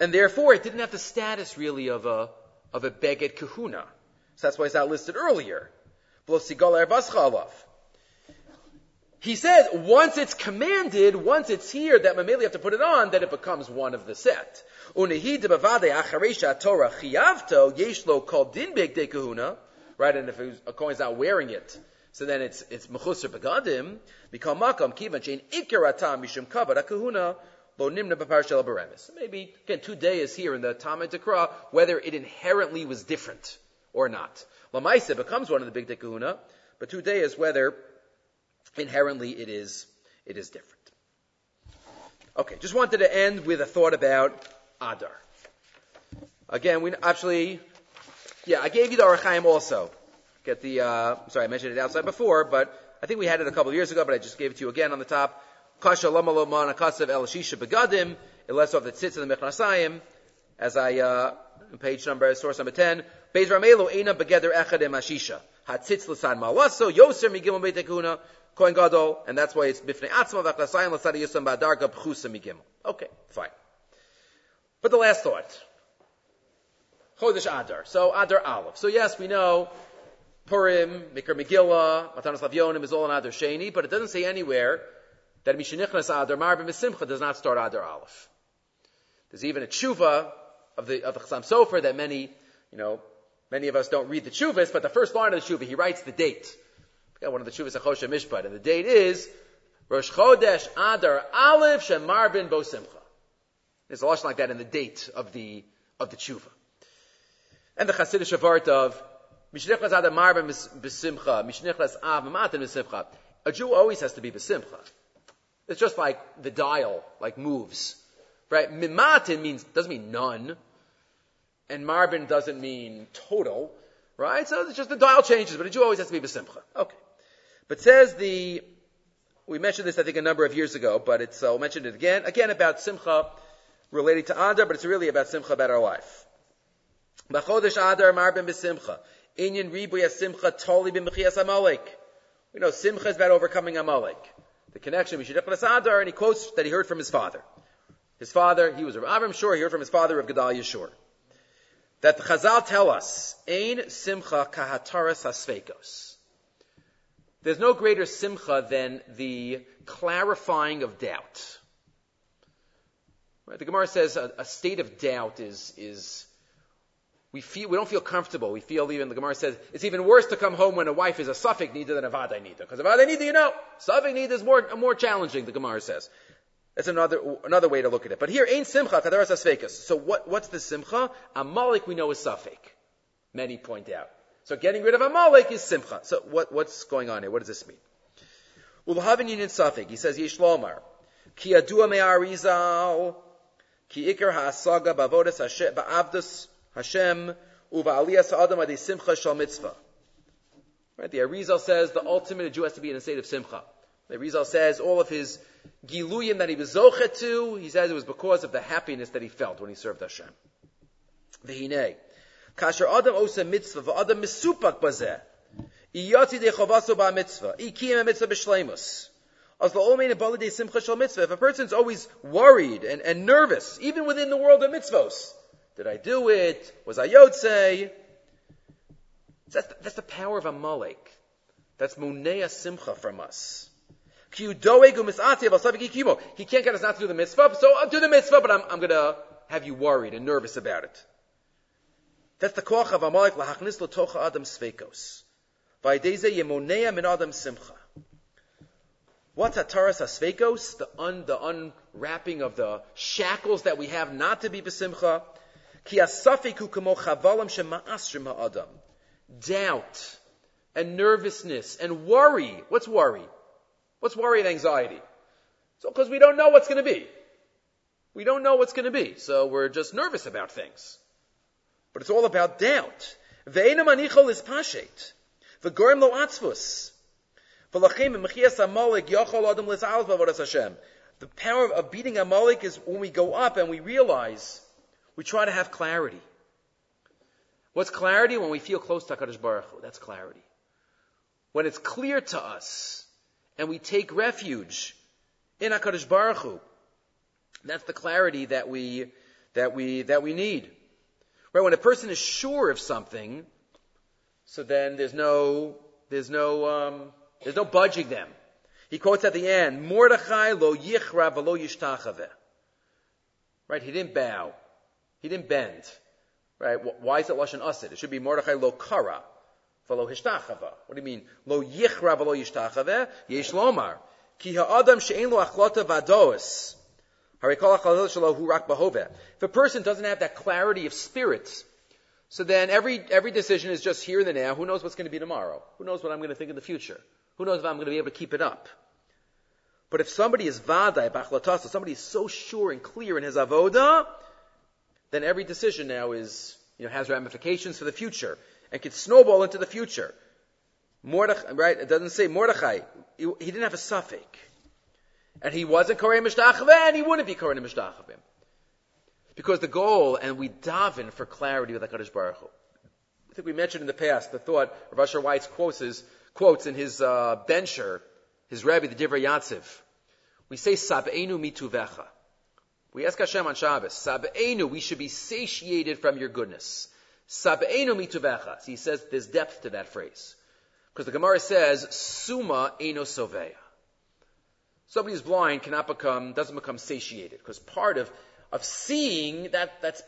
And therefore, it didn't have the status really of a of a beged kahuna. So that's why it's not listed earlier. He says once it's commanded, once it's here, that Mameli have to put it on, that it becomes one of the set. Right, and if a coin's not wearing it, so then it's it's mechusar begadim. Become makam kivan chain ikaratam mishum kavod kahuna beremis. Maybe again two days here in the Talmud Tekra whether it inherently was different or not. Lamaisa becomes one of the big kahuna, but two days whether inherently it is, it is different. Okay, just wanted to end with a thought about Adar. Again, we actually, yeah, I gave you the Ohr HaChaim also. Get the, uh, sorry, I mentioned it outside before, but I think we had it a couple of years ago, but I just gave it to you again on the top. Kasha lama loma nakasav el shisha begadim, unless of the tzitz and the mechnasayim, as I, uh, page number, source number 10, Beis Ramelo Eina Begeder Echad Ashisha. Hatzitz L'san Malaso, Yoser Migimel Beitekuna, Kohen Gadol, and that's why it's Bifnei Atzma V'Achlasayim L'Sadi Yusam Ba'adarga Pchusa Migimel. Okay, fine. But the last thought. Chodesh Adar. So Adar Aleph. So yes, we know Purim, Mikra Megillah, Matanas Lavyonim is all in Adar Sheni, but it doesn't say anywhere that Mishanichnas Adar Marbim Simcha does not start Adar Aleph. There's even a tshuva of the of the Chassam Sofer that many, you know, many of us don't read the tshuvas, but the first line of the tshuva, he writes the date. Got one of the tshuvas Choshe Mishpat, and the date is Rosh Chodesh Adar Aleph Shemar bin Bo Simcha. There's a lesson like that in the date of the of the tshuva. And the Chassidish Shavart of Mishnichlas Adar Marbin Besimcha, Mishnichlas Av Matan Besimcha. A Jew always has to be Besimcha. It's just like the dial, like moves. Right? Mimatin means, doesn't mean none. And Marbin doesn't mean total. Right? So it's just the dial changes, but a Jew always has to be Besimcha. Okay. But says the we mentioned this, I think, a number of years ago, but it's, uh, we'll mention it again. Again, about Simcha related to Adar, but it's really about Simcha about our life. B'chodesh Adar marbim b'simcha. Inyan ribuya simcha toli b'mechias amalek. We know Simcha is about overcoming Amalek. The connection between Adar, and he quotes that he heard from his father. His father, he was Rav Avram Shor, he heard from his father of Gedalia Shor. That the Chazal tell us, Ein Simcha kahataras hasveikos. There's no greater simcha than the clarifying of doubt. Right? The Gemara says a, a, state of doubt is, is we feel we don't feel comfortable. We feel even the Gemara says it's even worse to come home when a wife is a suffix neither than a vaday neither. Because a vaday neither, you know, suffix neither is more more challenging. The Gemara says. That's another another way to look at it. But here, ain't simcha kadaras asvekas. So what what's the simcha? Amalek we know is suffix. Many point out. So getting rid of a Amalek is Simcha. So what, what's going on here? What does this mean? Ulhavin in Safik. He says Yishlomar. Ki adua me'arizal. Ki ikar ha'asaga ba'avodas Hashem, ba'avdus Hashem, uva aliyas ha'adam adi simcha shal mitzvah. Right? The Arizal says the ultimate Jew has to be in a state of simcha. The Arizal says all of his giluyim that he was zochet to, he says it was because of the happiness that he felt when he served Hashem. V'hinei. Kasher Adam osa mitzvah, v'adam misupak bazeh. Iyati de chovaso ba mitzvah. Ikiyim mitzvah b'shleimus. As the omein abali simcha shal mitzvah. If a person's always worried and, and nervous, even within the world of mitzvos, did I do it? Was I yotze? That's the, that's the power of Amalek. That's munea simcha from us. He can't get us not to do the mitzvah, so I'll do the mitzvah, but I'm, I'm gonna have you worried and nervous about it. That's the koach of Amalek lahachnis tocha adam sveikos. Vaydeze yemonea min adam simcha. What's ataras asveikos? The un, the unwrapping of the shackles that we have not to be besimcha. Ki asafiku kamo. Doubt and nervousness and worry. What's worry? What's worry and anxiety? So, because we don't know what's going to be. We don't know what's going to be. So we're just nervous about things. But it's all about doubt. Ve'ena manichol is pashet. V'gorim lo atzvus. Amalek adam Hashem. The power of beating Amalek is when we go up and we realize we try to have clarity. What's clarity? When we feel close to HaKadosh Baruch Hu. That's clarity. When it's clear to us and we take refuge in HaKadosh Baruch Hu. That's the clarity that we, that we, that we need. Right? When a person is sure of something, so then there's no, there's no, um, there's no budging them. He quotes at the end, Mordechai lo yichra v'lo yishtachave. Right? He didn't bow. He didn't bend. Right? Why is it lashon asid? It should be Mordechai lo kara v'lo hishtachava. What do you mean? Lo yichra v'lo yishtachave? Yesh lomar. Ki ha'adam she'en lo achlota vados. If a person doesn't have that clarity of spirit, so then every, every decision is just here and now. Who knows what's going to be tomorrow? Who knows what I'm going to think in the future? Who knows if I'm going to be able to keep it up? But if somebody is vadai, bachlatasa, somebody is so sure and clear in his avoda, then every decision now is, you know, has ramifications for the future and can snowball into the future. Mordechai, right? It doesn't say Mordechai. He, didn't have a suffix and he wasn't Korei Mishtachaveh, and he wouldn't be Korei Mishtachavim. Because the goal, and we daven for clarity with HaKadosh Baruch Hu. I think we mentioned in the past the thought of Usher White's quotes, quotes in his uh, bencher, his Rebbe, the Divrei Yatziv. We say, Sab'enu mituvecha. We ask Hashem on Shabbos, Sab'enu, we should be satiated from your goodness. Sab'enu mituvecha. So he says there's depth to that phrase. Because the Gemara says, Suma eno soveya. Somebody who's blind cannot become, doesn't become satiated, because part of, of seeing, that, that's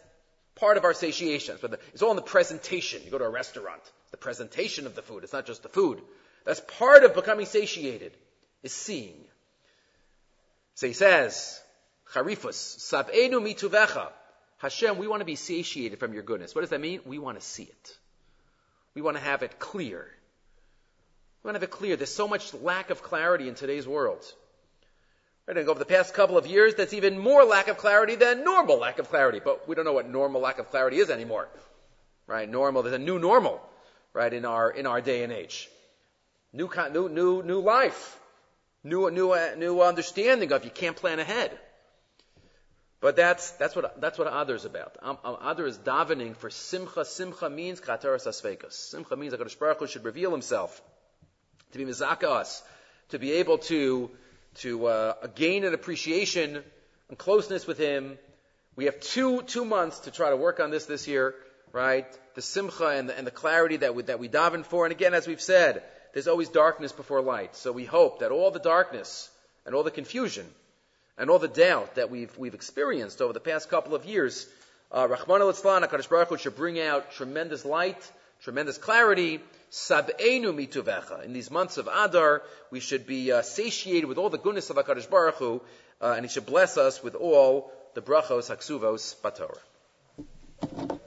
part of our satiation. It's all in the presentation. You go to a restaurant, the presentation of the food. It's not just the food. That's part of becoming satiated, is seeing. So he says, Charifus, Sab'enu mituvecha. Hashem, we want to be satiated from your goodness. What does that mean? We want to see it. We want to have it clear. We want to have it clear. There's so much lack of clarity in today's world. Right? And over the past couple of years, that's even more lack of clarity than normal lack of clarity. But we don't know what normal lack of clarity is anymore. Right? Normal, there's a new normal, right, in our, in our day and age. New, new, new, new life. new, new, uh, new understanding of you can't plan ahead. But that's, that's what, that's what Adar is about. Um, um, Adar is davening for Simcha. Simcha means Kataras Asvekas. Simcha means that Baruch Hu should reveal himself, to be Mizaka us, to be able to, to, uh, gain an appreciation and closeness with him. We have two, two months to try to work on this this year, right? The Simcha and the, and the clarity that we, that we daven for. And again, as we've said, there's always darkness before light. So we hope that all the darkness and all the confusion and all the doubt that we've, we've experienced over the past couple of years, uh, Rachmana litzlan, HaKadosh Baruch Hu should bring out tremendous light, tremendous clarity, sab'enu mituvecha. In these months of Adar, we should be uh, satiated with all the goodness of HaKadosh Baruch Hu, uh, and He should bless us with all the brachos, haksuvos, batorah.